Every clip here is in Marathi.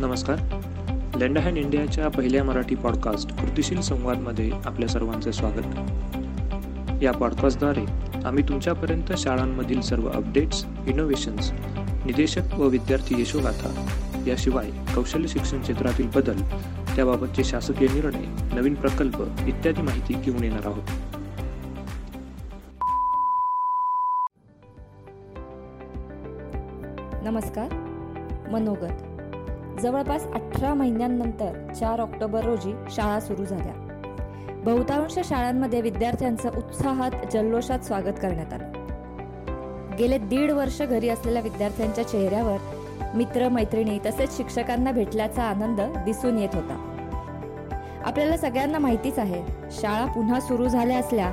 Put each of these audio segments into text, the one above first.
नमस्कार. लँडहँड इंडियाच्या पहिल्या मराठी पॉडकास्ट कृतिशील संवादमध्ये आपल्या सर्वांचे स्वागत. या पॉडकास्टद्वारे आम्ही तुमच्यापर्यंत शाळांमधील सर्व अपडेट्स इनोव्हेशन्स निदेशक व विद्यार्थी यशोगाथा याशिवाय कौशल्य शिक्षण क्षेत्रातील बदल त्याबाबतचे शासकीय निर्णय नवीन प्रकल्प इत्यादी माहिती घेऊन येणार आहोत. नमस्कार मनोगत. जवळपास अठरा महिन्यांनंतर चार ऑक्टोबर रोजी शाळा सुरू झाल्या. बहुतांश शाळांमध्ये विद्यार्थ्यांचं उत्साहात जल्लोषात स्वागत करण्यात आलं. गेले दीड वर्ष घरी असलेल्या विद्यार्थ्यांच्या चेहऱ्यावर मित्र मैत्रिणी तसेच शिक्षकांना भेटल्याचा आनंद दिसून येत होता. आपल्याला सगळ्यांना माहितीच आहे शाळा पुन्हा सुरू झाल्या असल्या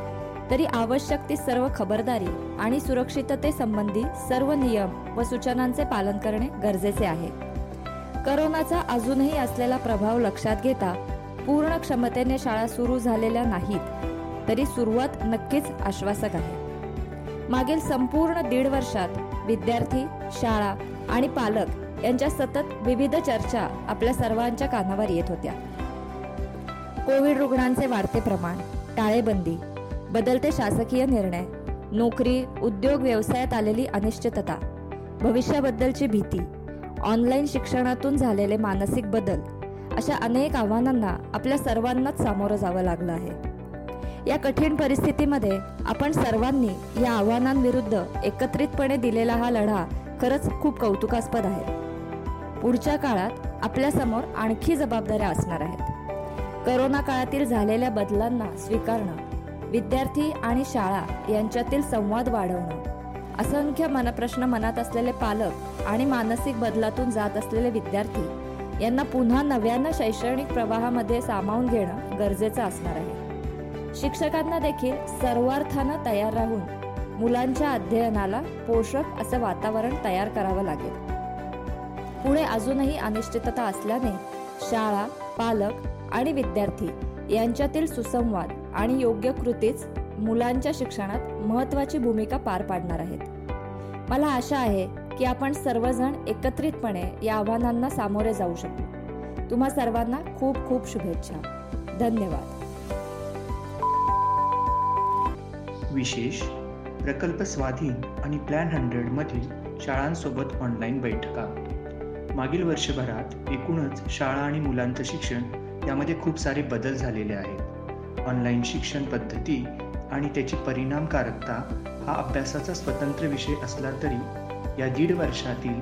तरी आवश्यक ती सर्व खबरदारी आणि सुरक्षिततेसंबंधी सर्व नियम व सूचनांचे पालन करणे गरजेचे आहे. करोनाचा अजूनही असलेला प्रभाव लक्षात घेता पूर्ण क्षमतेने शाळा सुरू झालेल्या नाहीत तरी सुरुवात नक्कीच आश्वासक आहे. मागील संपूर्ण दीड वर्षात विद्यार्थी शाळा आणि पालक यांच्या सतत विविध चर्चा आपल्या सर्वांच्या कानावर येत होत्या. कोविड रुग्णांचे वाढते प्रमाण टाळेबंदी बदलते शासकीय निर्णय नोकरी उद्योग व्यवसायात आलेली अनिश्चितता भविष्याबद्दलची भीती ऑनलाईन शिक्षणातून झालेले मानसिक बदल अशा अनेक आव्हानांना आपल्या सर्वांनाच सामोरं जावं लागलं आहे. या कठीण परिस्थितीमध्ये आपण सर्वांनी या आव्हानांविरुद्ध एकत्रितपणे दिलेला हा लढा खरंच खूप कौतुकास्पद आहे. पुढच्या काळात आपल्यासमोर आणखी जबाबदाऱ्या असणार आहेत. करोना काळातील झालेल्या बदलांना स्वीकारणं विद्यार्थी आणि शाळा यांच्यातील संवाद वाढवणं असंख्य मनप्रश्न मनात असलेले पालक आणि मानसिक बदलातून जात असलेले विद्यार्थी यांना पुन्हा नव्यानं शैक्षणिक प्रवाहामध्ये सामावून घेणं गरजेचं असणार आहे. शिक्षकांना देखील सर्वार्थानं तयार राहून मुलांच्या अध्ययनाला पोषक असं वातावरण तयार करावं लागेल. पुढे अजूनही अनिश्चितता असल्याने शाळा पालक आणि विद्यार्थी यांच्यातील सुसंवाद आणि योग्य कृतीच मुलांच्या शिक्षणात महत्वाची भूमिका पार पाडणार आहेत. मला आशा आहे की आपण सर्वजण एकत्रितपणे या आव्हानांना सामोरे जाऊ शकू. तुम्हा सर्वांना खूप खूप शुभेच्छा. धन्यवाद. विशेष प्रकल्प स्वाधीन आणि प्लॅन हंड्रेड मधील शाळांसोबत ऑनलाईन बैठका. मागील वर्षभरात एकूणच शाळा आणि मुलांचं शिक्षण यामध्ये खूप सारे बदल झालेले आहेत. ऑनलाईन शिक्षण पद्धती आणि त्याची परिणामकारकता हा अभ्यासाचा स्वतंत्र विषय असला तरी या दीड वर्षातील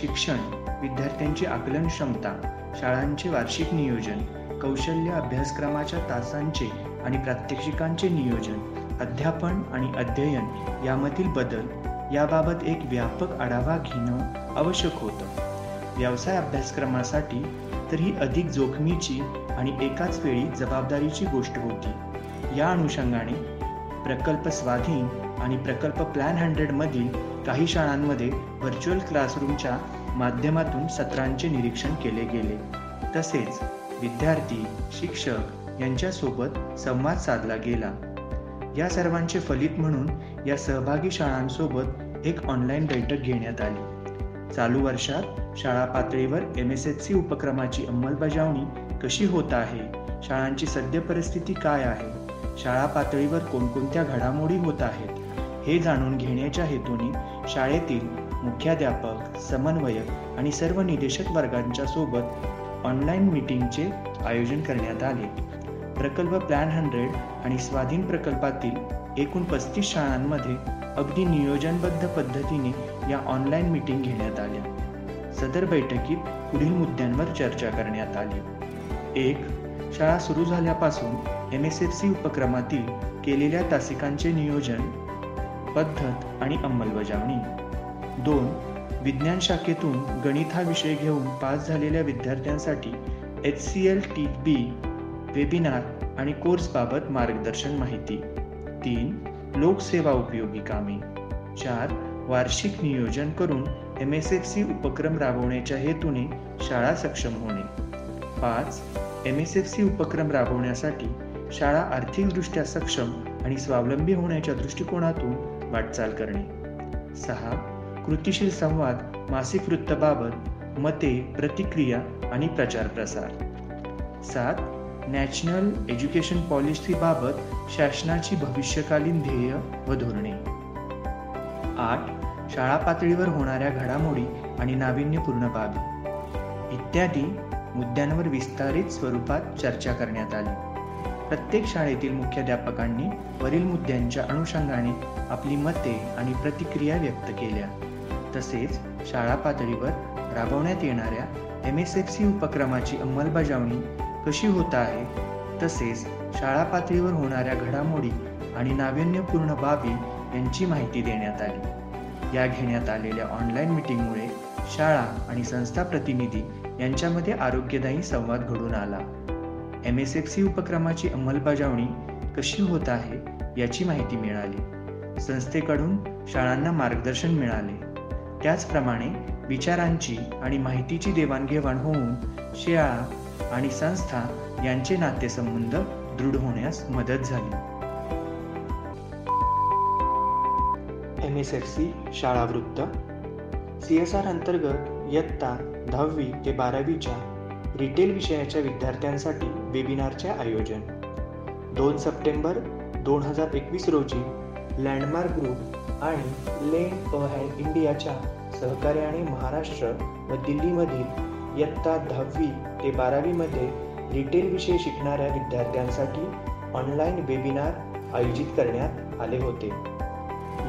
शिक्षण विद्यार्थ्यांची आकलन क्षमता शाळांचे वार्षिक नियोजन कौशल्य अभ्यासक्रमाच्या तासांचे आणि प्रात्यक्षिकांचे नियोजन अध्यापन आणि अध्ययन यामधील बदल याबाबत एक व्यापक आढावा घेणं आवश्यक होतं. व्यवसाय अभ्यासक्रमासाठी तर ही अधिक जोखमीची आणि एकाच वेळी जबाबदारीची गोष्ट होती. या अनुषंगाने प्रकल्प स्वाधीन आणि प्रकल्प प्लॅन हंड्रेडमधील काही शाळांमध्ये व्हर्च्युअल क्लासरूमच्या माध्यमातून सत्रांचे निरीक्षण केले गेले. तसेच विद्यार्थी शिक्षक यांच्यासोबत संवाद साधला गेला. या सर्वांचे फलित म्हणून या सहभागी शाळांसोबत एक ऑनलाईन बैठक घेण्यात आली. चालू वर्षात शाळा पातळीवर एम एस एच सी उपक्रमाची अंमलबजावणी कशी होत आहे? शाळांची सद्य परिस्थिती काय आहे? शाळा पातळीवर कोणकोणत्या घडामोडी होत आहेत हे जाणून घेण्याच्या हेतूने शाळेतील मुख्याध्यापक समन्वयक आणि सर्व निदेशक वर्गांच्या सोबत ऑनलाईन मीटिंगचे आयोजन करण्यात आले. प्रकल्प प्लॅन हंड्रेड आणि स्वाधीन प्रकल्पातील एकूण पस्तीस शाळांमध्ये अगदी नियोजनबद्ध पद्धतीने या ऑनलाईन मीटिंग घेण्यात आल्या. सदर बैठकीत पुढील मुद्द्यांवर चर्चा करण्यात आली. एक शाळा सुरू झाल्यापासून एम एस एफ सी उपक्रमातील केलेल्या तासिकांचे नियोजन पद्धत आणि अंमलबजावणी. दोन विज्ञान शाखेतून गणित हा विषय घेऊन पास झालेल्या विद्यार्थ्यांसाठी H C L T B webinar आणि कोर्सबाबत मार्गदर्शन माहिती. तीन लोकसेवा उपयोगी कामे. चार वार्षिक नियोजन करून एम एस एफ सी उपक्रम राबवण्याच्या हेतूने शाळा सक्षम होणे. पाच एम एस एफ सी उपक्रम राबवण्यासाठी शाळा आर्थिकदृष्ट्या सक्षम आणि स्वावलंबी होण्याच्या दृष्टिकोनातून वाटचाल करणे. सहा. कृतीशील संवाद मासिक वृत्तबाबत मते प्रतिक्रिया आणि प्रचार प्रसार. सात. नॅशनल एज्युकेशन पॉलिसीबाबत शासनाची भविष्यकालीन ध्येय व धोरणे. आठ. शाळा पातळीवर होणाऱ्या घडामोडी आणि नाविन्यपूर्ण बाबी. इत्यादी मुद्द्यांवर विस्तारित स्वरूपात चर्चा करण्यात आली. प्रत्येक शाळेतील मुख्याध्यापकांनी वरील मुद्द्यांच्या अनुषंगाने आपली मते आणि प्रतिक्रिया व्यक्त केल्या. तसेच शाळा पातळीवर राबवण्यात येणाऱ्या एम एस एफ सी उपक्रमाची अंमलबजावणी कशी होत आहे तसेच शाळा पातळीवर होणाऱ्या घडामोडी आणि नाविन्यपूर्ण बाबी यांची माहिती देण्यात आली. या घेण्यात आलेल्या ऑनलाईन मीटिंगमुळे शाळा आणि संस्था प्रतिनिधी यांच्यामध्ये आरोग्यदायी संवाद घडून आला. एम एस एफ सी उपक्रमाची अंमलबजावणी कशी होत आहे याची माहिती मिळाली. संस्थेकडून शाळांना मार्गदर्शन मिळाले. त्याचप्रमाणे विचारांची आणि माहितीची देवाणघेवाण होऊन शाळा आणि संस्था यांचे नातेसंबंध दृढ होण्यास मदत झाली. एम एस एफ सी शाळा वृत्त सी एस आर अंतर्गत इयत्ता दहावी ते बारावीच्या रिटेल विषयाच्या विद्यार्थ्यांसाठी वेबिनारचे आयोजन. दोन सप्टेंबर दोन हजार एकवीस रोजी लँडमार्क ग्रुप आणि लेन अ हँड इंडियाच्या सहकार्याने महाराष्ट्र व दिल्लीमधील इयत्ता दहावी ते बारावीमध्ये रिटेल विषय शिकणाऱ्या विद्यार्थ्यांसाठी ऑनलाईन वेबिनार आयोजित करण्यात आले होते.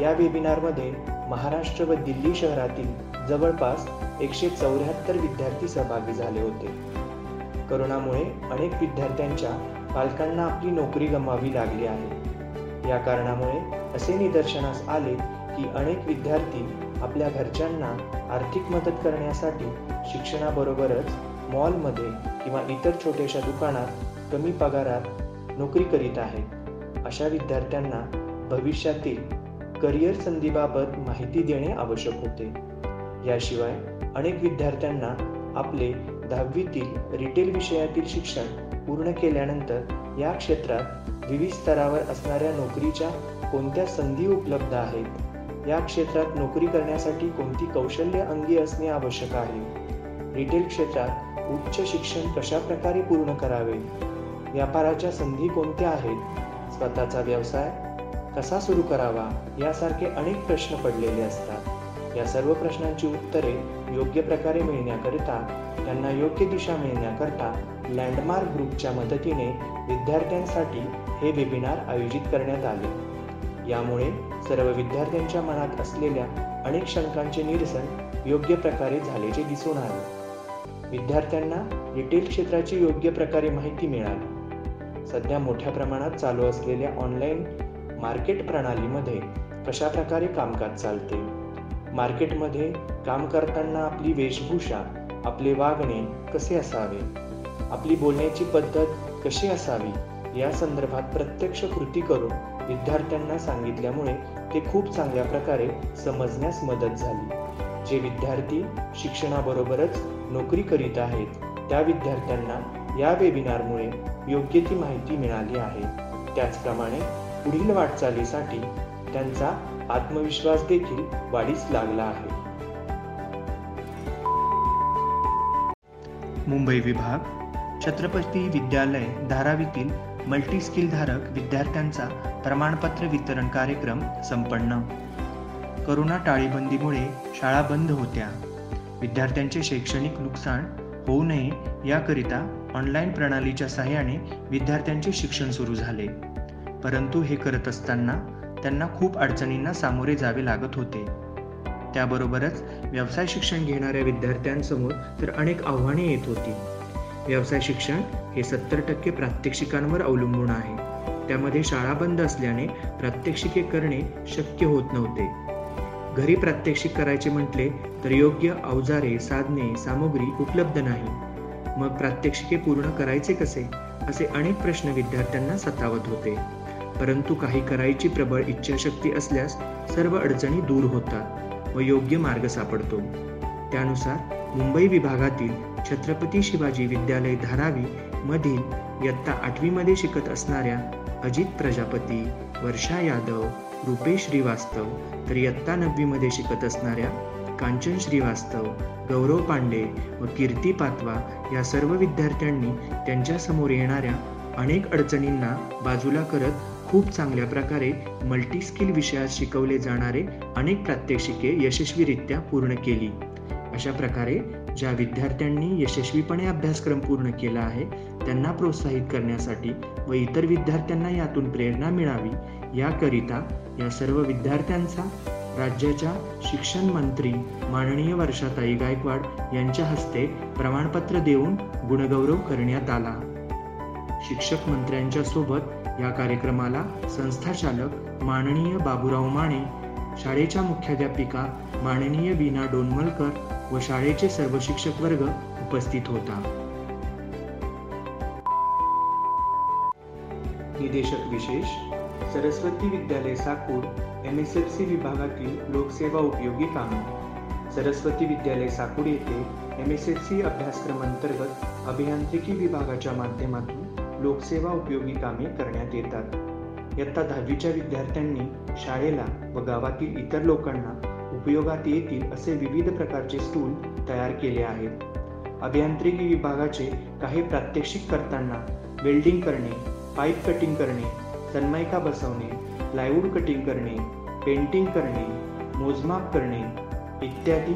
या वेबिनारमध्ये महाराष्ट्र व दिल्ली शहरातील जवळपास एकशे चौऱ्याहत्तर विद्यार्थी सहभागी झाले होते. करोनामुळे अनेक विद्यार्थ्यांच्या पालकांना आपली नोकरी गमावी लागली आहे. या कारणामुळे असे निदर्शनास आले की अनेक विद्यार्थी आपल्या घरच्यांना आर्थिक मदत करण्यासाठी शिक्षणाबरोबरच मॉलमध्ये किंवा इतर छोट्याशा दुकानात कमी पगारात नोकरी करीत आहेत. अशा विद्यार्थ्यांना भविष्यातील करिअर संधीबाबत माहिती देणे आवश्यक होते. याशिवाय अनेक विद्यार्थ्यांना आपले दहावीतील रिटेल विषयातील शिक्षण पूर्ण केल्यानंतर या क्षेत्रात विविध स्तरावर असणाऱ्या नोकरीच्या कोणत्या संधी उपलब्ध आहेत? या क्षेत्रात नोकरी करण्यासाठी कोणती कौशल्य अंगी असणे आवश्यक आहे? रिटेल क्षेत्रात उच्च शिक्षण कशा प्रकारे पूर्ण करावे? व्यापाराच्या संधी कोणत्या आहेत? स्वतःचा व्यवसाय कसा सुरू करावा यासारखे अनेक प्रश्न पडलेले असतात. या सर्व प्रश्नांची उत्तरे योग्य प्रकारे मिळण्याकरिता त्यांना योग्य दिशा मिळण्याकरता लँडमार्क ग्रुपच्या मदतीने विद्यार्थ्यांसाठी हे वेबिनार आयोजित करण्यात आले. यामुळे सर्व विद्यार्थ्यांच्या मनात असलेल्या अनेक शंकांचे निरसन योग्य प्रकारे झाल्याचे दिसून आले. विद्यार्थ्यांना रिटेल क्षेत्राची योग्य प्रकारे माहिती मिळाली. सध्या मोठ्या प्रमाणात चालू असलेल्या ऑनलाईन मार्केट प्रणालीमध्ये कशा प्रकारे कामकाज चालते? मार्केटमध्ये काम करताना आपली वेशभूषा आपले वागणे कसे असावे? आपली बोलण्याची पद्धत कशी असावी? या संदर्भात प्रत्यक्ष कृती करून विद्यार्थ्यांना सांगितल्यामुळे ते खूप चांगल्या प्रकारे समजण्यास मदत झाली. जे विद्यार्थी शिक्षणाबरोबरच नोकरी करीत आहेत त्या विद्यार्थ्यांना या वेबिनारमुळे योग्य ती माहिती मिळाली आहे. त्याचप्रमाणे पुढील वाटचालीसाठी त्यांचा आत्मविश्वास देखील वाढीस लागला आहे. मुंबई विभाग छत्रपती विद्यालय धारावीतील मल्टी स्किल धारक विद्यार्थ्यांचा प्रमाणपत्र वितरण कार्यक्रम संपन्न. करोना टाळेबंदीमुळे शाळा बंद होत्या. विद्यार्थ्यांचे शैक्षणिक नुकसान होऊ नये याकरिता ऑनलाईन प्रणालीच्या सहाय्याने विद्यार्थ्यांचे शिक्षण सुरू झाले. परंतु हे करत असताना त्यांना खूप अडचणींना सामोरे जावे लागत होते. त्याबरोबरच व्यवसाय शिक्षण घेणाऱ्या विद्यार्थ्यांसमोर तर अनेक आव्हाने येत होती. व्यवसाय शिक्षण हे सत्तर टक्के प्रात्यक्षिकांवर अवलंबून आहे. त्यामध्ये शाळा बंद असल्याने प्रात्यक्षिके करणे शक्य होत नव्हते. घरी प्रात्यक्षिक करायचे म्हटले तर योग्य अवजारे साधने सामुग्री उपलब्ध नाही. मग प्रात्यक्षिके पूर्ण करायचे कसे? असे अनेक प्रश्न विद्यार्थ्यांना सतावत होते. परंतु काही करायची प्रबळ इच्छाशक्ती असल्यास सर्व अडचणी दूर होतात व योग्य मार्ग सापडतो. त्यानुसार मुंबई विभागातील छत्रपती शिवाजी विद्यालय धारावी मधील इयत्ता आठवीमध्ये शिकत असणाऱ्या अजित प्रजापती वर्षा यादव रुपेश श्रीवास्तव तर इयत्ता नववीमध्ये शिकत असणाऱ्या कांचन श्रीवास्तव गौरव पांडे व कीर्ती पातवा या सर्व विद्यार्थ्यांनी त्यांच्यासमोर येणाऱ्या अनेक अडचणींना बाजूला करत खूप चांगल्या प्रकारे मल्टीस्किल विषयात शिकवले जाणारे अनेक प्रात्यक्षिके यशस्वीरित्या पूर्ण केली. अशा प्रकारे ज्या विद्यार्थ्यांनी यशस्वीपणे अभ्यासक्रम पूर्ण केला आहे त्यांना प्रोत्साहित करण्यासाठी व इतर विद्यार्थ्यांना यातून प्रेरणा मिळावी याकरिता या सर्व विद्यार्थ्यांचा राज्याच्या शिक्षण मंत्री माननीय वर्षाताई गायकवाड यांच्या हस्ते प्रमाणपत्र देऊन गुणगौरव करण्यात आला. शिक्षक मंत्र्यांच्या सोबत या कार्यक्रमाला संस्थाचालक माननीय बाबूराव माने शाळेच्या मुख्याध्यापिका माननीय बीना डोनमलकर व शाळेचे सर्व शिक्षक वर्ग उपस्थित होता. निदेशक विशेष Saraswati Vidyalaya Sakur M S F C विभागातील लोकसेवा उपयोगी कामे. सरस्वती विद्यालय साकूर येथे एम एस एफ सी अभ्यासक्रम अंतर्गत अभियांत्रिकी विभागाच्या माध्यमातून लोकसेवा उपयोगी कामे करण्यात येतात. इयत्ता दहावीच्या विद्यार्थ्यांनी शाळेला व गावातील इतर लोकांना उपयोगात येतील असे विविध प्रकारचे स्टूल तयार केले आहेत. अभियांत्रिकी विभागाचे काही प्रात्यक्षिक करताना वेल्डिंग करणे पाईप कटिंग करणे सनमायका बसवणे प्लायवूड कटिंग करणे पेंटिंग करणे मोजमाप करणे इत्यादी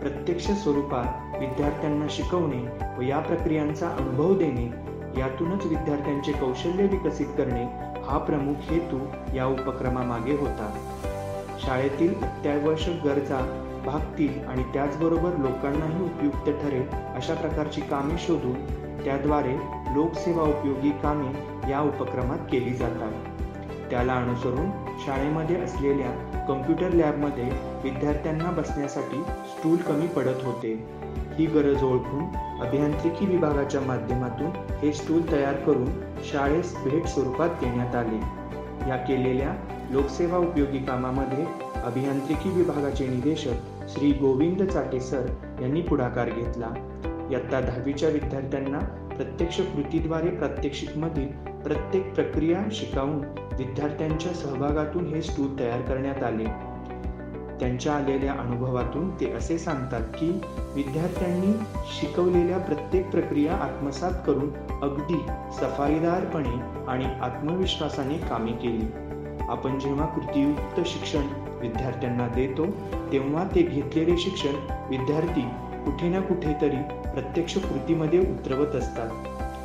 प्रत्यक्ष स्वरूपात विद्यार्थ्यांना शिकवणे व या प्रक्रियांचा अनुभव देणे यातूनच विद्यार्थ्यांचे कौशल्य विकसित करणे हा प्रमुख हेतू या उपक्रमामागे होता. शाळेतील अत्यावश्यक गरजा भागतील आणि त्याचबरोबर लोकांनाही उपयुक्त ठरेल अशा प्रकारची कामे शोधून त्याद्वारे लोकसेवा उपयोगी कामे या उपक्रमात केली जातात. त्याला अनुसरून शाळेमध्ये असलेल्या कम्प्युटर लॅबमध्ये विद्यार्थ्यांना बसण्यासाठी स्टूल कमी पडत होते. ही गरज ओळखून अभियांत्रिकी विभागाच्या माध्यमातून हे स्टूल तयार करून शाळेस भेट स्वरूपात देण्यात आले. या केलेल्या लोकसेवा उपयोगी कामामध्ये अभियांत्रिकी विभागाचे निदेशक श्री गोविंद चाटे सर यांनी पुढाकार घेतला. इयत्ता दहावीच्या विद्यार्थ्यांना प्रत्यक्ष कृतीद्वारे प्रात्यक्षिकमधील प्रत्येक प्रक्रिया शिकावून विद्यार्थ्यांच्या सहभागातून हे स्टूल तयार करण्यात आले. त्यांच्या आलेल्या अनुभवातून ते असे सांगतात की विद्यार्थ्यांनी शिकवलेल्या प्रत्येक प्रक्रिया आत्मसात करून अगदी सफाईदारपणे आणि आत्मविश्वासाने कामे केली. आपण जेव्हा कृतीयुक्त शिक्षण विद्यार्थ्यांना देतो तेव्हा ते घेतलेले शिक्षण विद्यार्थी कुठे ना कुठेतरी प्रत्यक्ष कृतीमध्ये उतरवत असतात.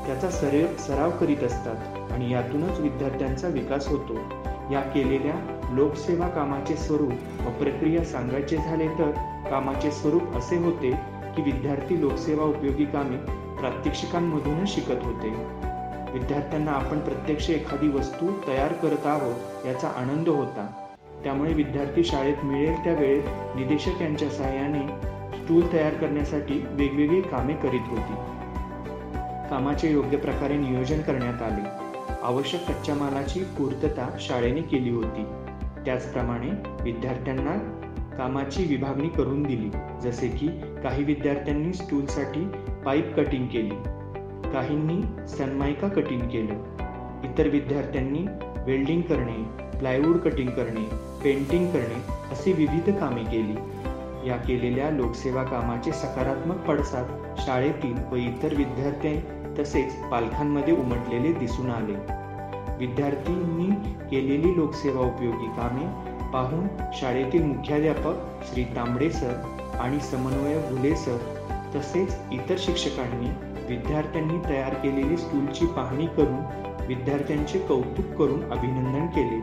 त्याचा सरे सराव करीत असतात आणि यातूनच विद्यार्थ्यांचा विकास होतो. या केलेल्या लोकसेवा कामाचे स्वरूप व प्रक्रिया सांगायचे झाले तर कामाचे स्वरूप असे होते की विद्यार्थी लोकसेवा उपयोगी कामे प्रात्यक्षिकांमधूनच शिकत होते. विद्यार्थ्यांना आपण प्रत्यक्ष एखादी वस्तू तयार करत आहोत याचा आनंद होता. त्यामुळे विद्यार्थी शाळेत मिळेल त्या वेळेत निदेशक यांच्या सहाय्याने स्टूल तयार करण्यासाठी वेगवेगळी कामे करीत होती. कामाचे योग्य प्रकारे नियोजन करण्यात आले. आवश्यक कच्च्या मालाची पूर्तता शाळेने केली होती. त्याचप्रमाणे विद्यार्थ्यांना कामाची विभागणी करून दिली जसे की काही विद्यार्थ्यांनी स्टूलसाठी पाईप कटिंग केली काहींनी सनमायका कटिंग केलं इतर विद्यार्थ्यांनी वेल्डिंग करणे प्लायवूड कटिंग करणे पेंटिंग करणे असे विविध कामे केली. या केलेल्या लोकसेवा कामाचे सकारात्मक पडसाद शाळेतील व इतर विद्यार्थी तसेच पालकांमध्ये उमटलेले दिसून आले. विद्यार्थ्यांनी केलेली लोकसेवा उपयोगी कामे पाहून शाळेतील मुख्याध्यापक श्री तांबडे सर आणि समन्वय भुले सर तसेच इतर शिक्षकांनी विद्यार्थ्यांनी तयार केलेली स्कूलची पाहणी करून विद्यार्थ्यांचे कौतुक करून अभिनंदन केले.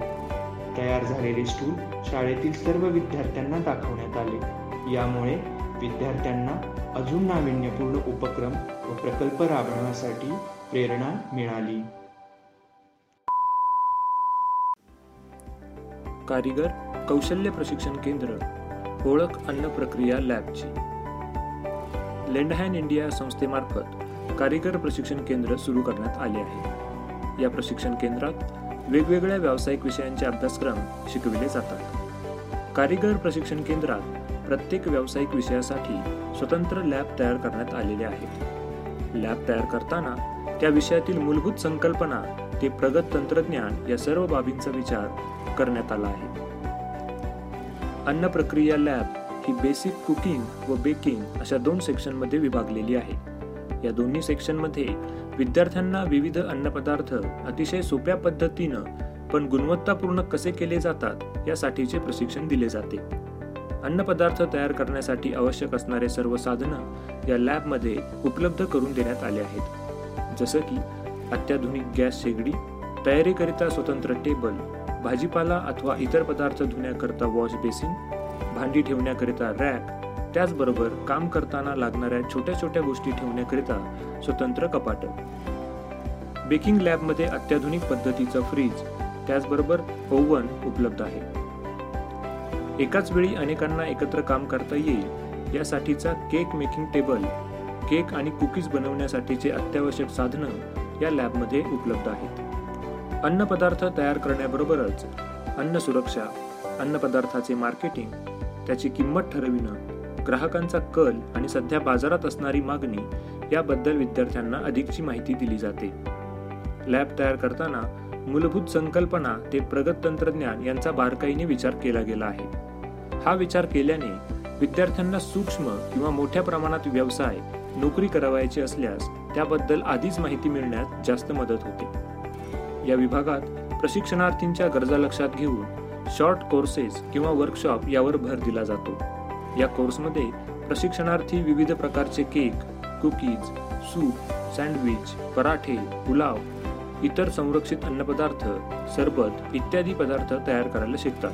तयार झालेले स्टूल शाळेतील सर्व विद्यार्थ्यांना दाखवण्यात आले. यामुळे विद्यार्थ्यांना अजून नाविन्यपूर्ण उपक्रम व प्रकल्प राबवण्यासाठी प्रेरणा मिळाली. कारिगर कौशल्य प्रशिक्षण केंद्र ओळख अन्न प्रक्रिया लॅबची. लेंडहॅन इंडिया संस्थेमार्फत कारिगर प्रशिक्षण केंद्र सुरू करण्यात आले आहे. या प्रशिक्षण केंद्रात वेगवेगळ्या व्यावसायिक विषयांचे अभ्यासक्रम शिकविले जातात. कारिगर प्रशिक्षण केंद्रात प्रत्येक व्यावसायिक विषयासाठी स्वतंत्र लॅब तयार करण्यात आलेले आहेत. लॅब तयार करताना त्या विषयातील मूलभूत संकल्पना ते प्रगत तंत्रज्ञान या सर्व बाबींचा विचार करण्यात आला आहे. अन्न प्रक्रिया लॅब ही बेसिक कुकिंग व बेकिंग अशा दोन सेक्शनमध्ये विभागलेली आहे. या दोन्ही सेक्शनमध्ये विद्यार्थ्यांना विविध अन्नपदार्थ अतिशय सोप्या पद्धतीनं पण गुणवत्तापूर्ण कसे केले जातात यासाठीचे प्रशिक्षण दिले जाते. अन्नपदार्थ तयार करण्यासाठी आवश्यक असणारे सर्व साधनं या लॅबमध्ये उपलब्ध करून देण्यात आले आहेत. जसं की अत्याधुनिक गॅस शेगडी तयारीकरिता स्वतंत्र टेबल भाजीपाला अथवा इतर पदार्थ धुण्याकरता वॉश बेसिन भांडी ठेवण्याकरिता रॅक त्याचबरोबर काम करताना लागणाऱ्या छोट्या छोट्या गोष्टी ठेवण्याकरिता स्वतंत्र कपाट. बेकिंग लॅबमध्ये अत्याधुनिक पद्धतीचं फ्रीज त्याचबरोबर ओव्हन उपलब्ध आहे. एकाच वेळी अनेकांना एकत्र काम करता येईल यासाठीचा केक मेकिंग टेबल केक आणि कुकीज बनवण्यासाठीचे अत्यावश्यक साधनं या लॅबमध्ये उपलब्ध आहेत. अन्नपदार्थ तयार करण्याबरोबरच अन्न सुरक्षा अन्नपदार्थाचे मार्केटिंग त्याची किंमत ठरविणं ग्राहकांचा कल आणि सध्या बाजारात असणारी मागणी याबद्दल विद्यार्थ्यांना अधिकची माहिती दिली जाते. लॅब तयार करताना मूलभूत संकल्पना ते प्रगत तंत्रज्ञान यांचा बारकाईने विचार केला गेला आहे. हा विचार केल्याने विद्यार्थ्यांना सूक्ष्म किंवा मोठ्या प्रमाणात व्यवसाय नोकरी करावायची असल्यास त्याबद्दल आधीच माहिती मिळण्यात जास्त मदत होते. या विभागात प्रशिक्षणार्थींच्या गरजा लक्षात घेऊन शॉर्ट कोर्सेस किंवा वर्कशॉप यावर भर दिला जातो. या कोर्समध्ये प्रशिक्षणार्थी विविध प्रकारचे केक कुकीज सूप सँडविच पराठे पुलाव इतर संरक्षित अन्नपदार्थ सरबत इत्यादी पदार्थ तयार करायला शिकतात.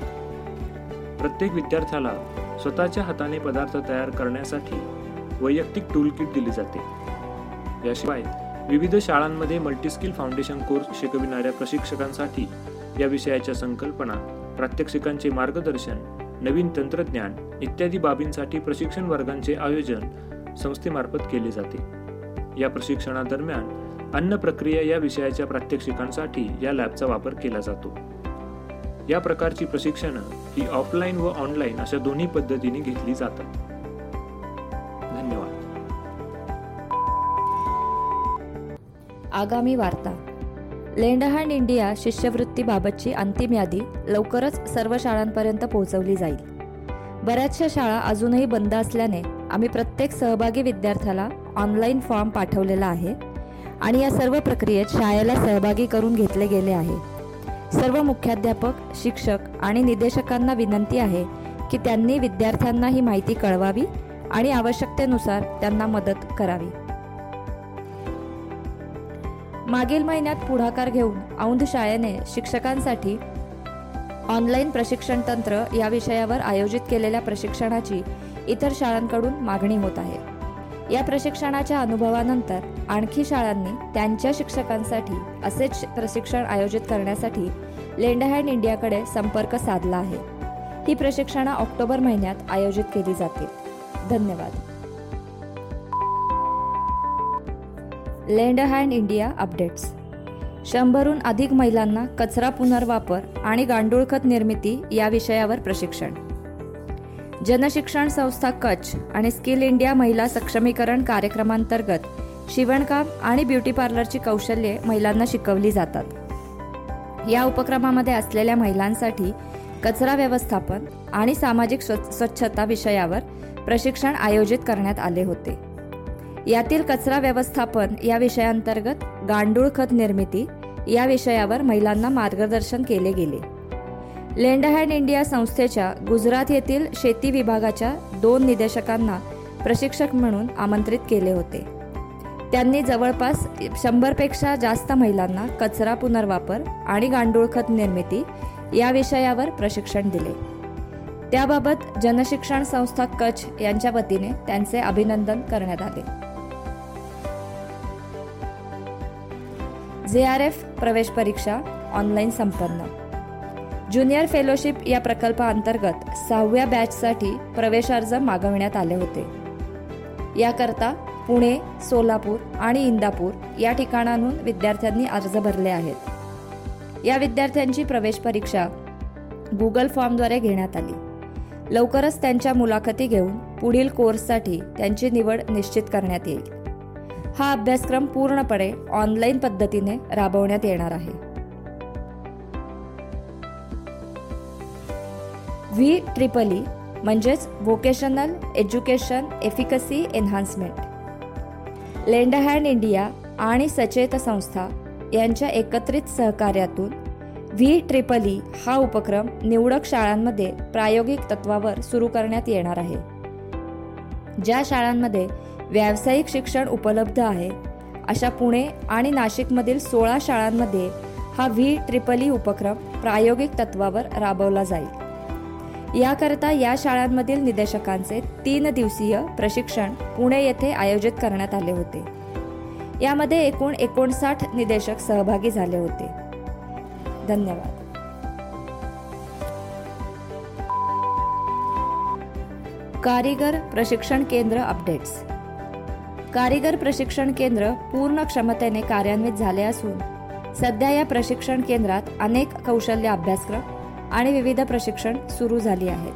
प्रत्येक विद्यार्थ्याला स्वतःच्या हाताने पदार्थ तयार करण्यासाठी वैयक्तिक टूल किट दिली जाते. याशिवाय विविध शाळांमध्ये मल्टीस्किल फाउंडेशन कोर्स शिकविणाऱ्या प्रशिक्षकांसाठी या विषयाच्या संकल्पना प्रात्यक्षिकांचे मार्गदर्शन नवीन तंत्रज्ञान इत्यादी बाबींसाठी प्रशिक्षण वर्गांचे आयोजन संस्थेमार्फत केले जाते. या प्रशिक्षणादरम्यान अन्न प्रक्रिया या विषयाच्या प्रात्यक्षिकांसाठी या लॅबचा वापर केला जातो. या प्रकारची प्रशिक्षणं ही ऑफलाईन व ऑनलाईन अशा दोन्ही पद्धतीने घेतली जातात. धन्यवाद. आगामी वार्ता. लेंडहँड इंडिया शिष्यवृत्तीबाबतची अंतिम यादी लवकरच सर्व शाळांपर्यंत पोहोचवली जाईल. बऱ्याचशा शाळा अजूनही बंद असल्याने आम्ही प्रत्येक सहभागी विद्यार्थ्याला ऑनलाईन फॉर्म पाठवलेला आहे. आणि या सर्व प्रक्रियेत शाळेला सहभागी करून घेतले गेले आहे. सर्व मुख्याध्यापक शिक्षक आणि निदेशकांना विनंती आहे की त्यांनी विद्यार्थ्यांना ही माहिती कळवावी आणि आवश्यकतेनुसार त्यांना मदत करावी. मागील महिन्यात पुढाकार घेऊन औंध शाळेने शिक्षकांसाठी ऑनलाईन प्रशिक्षण तंत्र या विषयावर आयोजित केलेल्या प्रशिक्षणाची इतर शाळांकडून मागणी होत आहे. या प्रशिक्षणाच्या अनुभवानंतर आणखी शाळांनी त्यांच्या शिक्षकांसाठी असेच प्रशिक्षण आयोजित करण्यासाठी लेंडहँड इंडियाकडे संपर्क साधला आहे. ही प्रशिक्षणं ऑक्टोबर महिन्यात आयोजित केली जातील. धन्यवाद. Lend hand India updates. शंभरहून अधिक महिलांना कचरा पुनर्वापर आणि गांडूळ खत निर्मिती या विषयावर प्रशिक्षण. जनशिक्षण संस्था कच्छ आणि स्किल इंडिया महिला सक्षमीकरण कार्यक्रमांतर्गत शिवणकाम आणि ब्युटी पार्लरची कौशल्ये महिलांना शिकवली जातात. या उपक्रमामध्ये असलेल्या महिलांसाठी कचरा व्यवस्थापन आणि सामाजिक स्वच्छता विषयावर प्रशिक्षण आयोजित करण्यात आले होते. यातील कचरा व्यवस्थापन या विषयांतर्गत गांडूळ खत निर्मिती या विषयावर महिलांना मार्गदर्शन केले गेले. लेंडहँड इंडिया संस्थेच्या गुजरात येथील शेती विभागाच्या दोन निदेशकांना प्रशिक्षक म्हणून आमंत्रित केले होते. त्यांनी जवळपास शंभरपेक्षा जास्त महिलांना कचरा पुनर्वापर आणि गांडूळ खत निर्मिती या विषयावर प्रशिक्षण दिले. त्याबाबत जनशिक्षण संस्था कच्छ यांच्या वतीने त्यांचे अभिनंदन करण्यात आले. जे आर एफ प्रवेश परीक्षा ऑनलाईन संपन्न. ज्युनियर फेलोशिप या प्रकल्पाअंतर्गत सहाव्या बॅचसाठी प्रवेश अर्ज मागविण्यात आले होते. याकरता पुणे सोलापूर आणि इंदापूर या ठिकाणांहून विद्यार्थ्यांनी अर्ज भरले आहेत. या विद्यार्थ्यांची प्रवेश परीक्षा गुगल फॉर्मद्वारे घेण्यात आली. लवकरच त्यांच्या मुलाखती घेऊन पुढील कोर्ससाठी त्यांची निवड निश्चित करण्यात येईल. हा अभ्यासक्रम पूर्णपणे ऑनलाईन पद्धतीने राबवण्यात येणार आहे. व्ही ट्रिपली म्हणजेच vocational education efficacy enhancement lend hand India आणि सचेत संस्था यांच्या एकत्रित सहकार्यातून व्ही ट्रिपल ई हा उपक्रम निवडक शाळांमध्ये प्रायोगिक तत्वावर सुरू करण्यात येणार आहे. ज्या शाळांमध्ये व्यावसायिक शिक्षण उपलब्ध आहे अशा पुणे आणि नाशिकमधील सोळा शाळांमध्ये हा व्ही ट्रिपल ई उपक्रम प्रायोगिक तत्वावर राबवला जाईल. याकरता या शाळांमधील निदेशकांचे तीन दिवसीय प्रशिक्षण पुणे येथे आयोजित करण्यात आले होते. यामध्ये एकूण एकोणसाठ निदेशक सहभागी झाले होते. धन्यवाद. कारीगर प्रशिक्षण केंद्र अपडेट्स. कारीगर प्रशिक्षण केंद्र पूर्ण क्षमतेने कार्यान्वित झाले असून सध्या या प्रशिक्षण केंद्रात अनेक कौशल्य अभ्यासक्रम आणि विविध प्रशिक्षण सुरू झाली आहेत.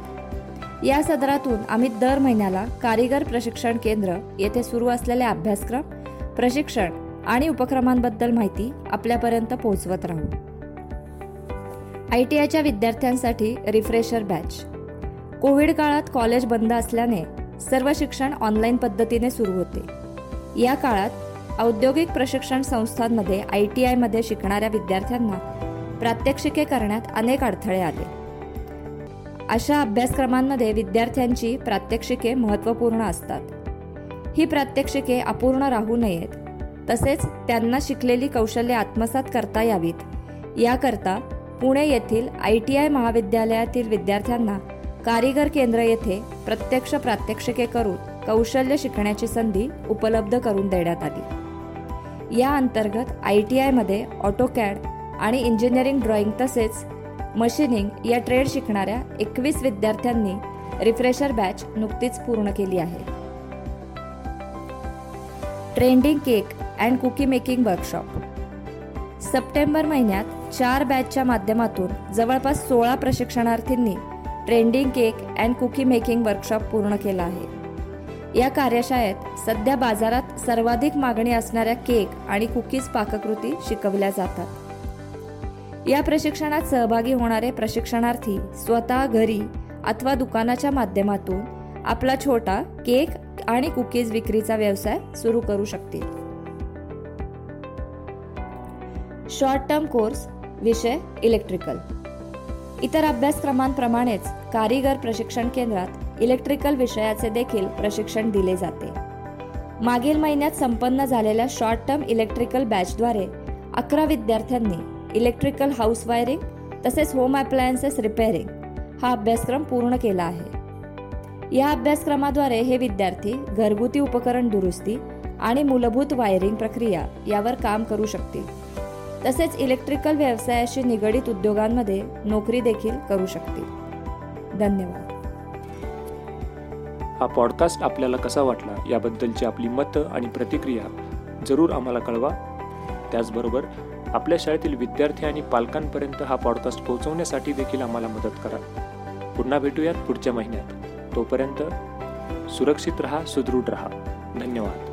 या सदरातून आम्ही दर महिन्याला कारीगर प्रशिक्षण केंद्र येथे सुरू असलेले अभ्यासक्रम प्रशिक्षण आणि उपक्रमांबद्दल माहिती आपल्यापर्यंत पोहोचवत राहू. आय टी आयच्या विद्यार्थ्यांसाठी रिफ्रेशर बॅच. कोविड काळात कॉलेज बंद असल्याने सर्व शिक्षण ऑनलाईन पद्धतीने सुरू होते. या काळात औद्योगिक प्रशिक्षण संस्थांमध्ये आय टी आयमध्ये शिकणाऱ्या विद्यार्थ्यांना प्रात्यक्षिके करण्यात अनेक अडथळे आले. अशा अभ्यासक्रमांमध्ये विद्यार्थ्यांची प्रात्यक्षिके महत्त्वपूर्ण असतात. ही प्रात्यक्षिके अपूर्ण राहू नयेत. तसेच त्यांना शिकलेली कौशल्ये आत्मसात करता यावीत. याकरता पुणे येथील आय टी आय महाविद्यालयातील विद्यार्थ्यांना कारीगर केंद्र येथे प्रत्यक्ष प्रात्यक्षिके करून कौशल्य शिकण्याची संधी उपलब्ध करून देण्यात आली. या अंतर्गत आय टी आयमध्ये ऑटोकॅड आणि इंजिनिअरिंग ड्रॉइंग तसेच मशिनिंग या ट्रेड शिकणाऱ्या एकवीस विद्यार्थ्यांनी रिफ्रेशर बॅच नुकतीच पूर्ण केली आहे. Trending cake and cookie making workshop September महिन्यात चार बॅचच्या माध्यमातून जवळपास सोळा प्रशिक्षणार्थींनी trending cake and cookie making workshop पूर्ण केला आहे. या कार्यशाळेत सध्या बाजारात सर्वाधिक मागणी असणाऱ्या केक आणि कुकीज पाककृती शिकवल्या जातात. या प्रशिक्षणात सहभागी होणारे प्रशिक्षणार्थी स्वतः घरी अथवा दुकानाच्या माध्यमातून आपला छोटा केक आणि कुकीज विक्रीचा व्यवसाय सुरू करू शकतील. शॉर्ट टर्म कोर्स विषय इलेक्ट्रिकल इतर अभ्यासक्रमांप्रमाणेच कारीगर प्रशिक्षण केंद्रात इलेक्ट्रिकल विषयाचे देखील प्रशिक्षण दिले जाते. मागील महिन्यात संपन्न झालेल्या शॉर्ट टर्म इलेक्ट्रिकल बॅचद्वारे अकरा विद्यार्थ्यांनी इलेक्ट्रिकल हाऊस वायरिंग तसेच होम अप्लायन्सेस रिपेअरिंग हा अभ्यासक्रम पूर्ण केला आहे. या अभ्यासक्रमाद्वारे हे विद्यार्थी घरगुती उपकरण दुरुस्ती आणि मूलभूत वायरिंग प्रक्रिया यावर काम करू शकतील. तसेच इलेक्ट्रिकल व्यवसायाशी निगडित उद्योगांमध्ये नोकरी देखील करू शकतील. धन्यवाद. हा पॉडकास्ट आपल्याला कसा वाटला याबद्दलची आपली मतं आणि प्रतिक्रिया जरूर आम्हाला कळवा. त्याचबरोबर आपल्या शाळेतील विद्यार्थी आणि पालकांपर्यंत हा पॉडकास्ट पोहोचवण्यासाठी देखील आम्हाला मदत करा. पुन्हा भेटूयात पुढच्या महिन्यात. तोपर्यंत सुरक्षित रहा सुदृढ रहा. धन्यवाद.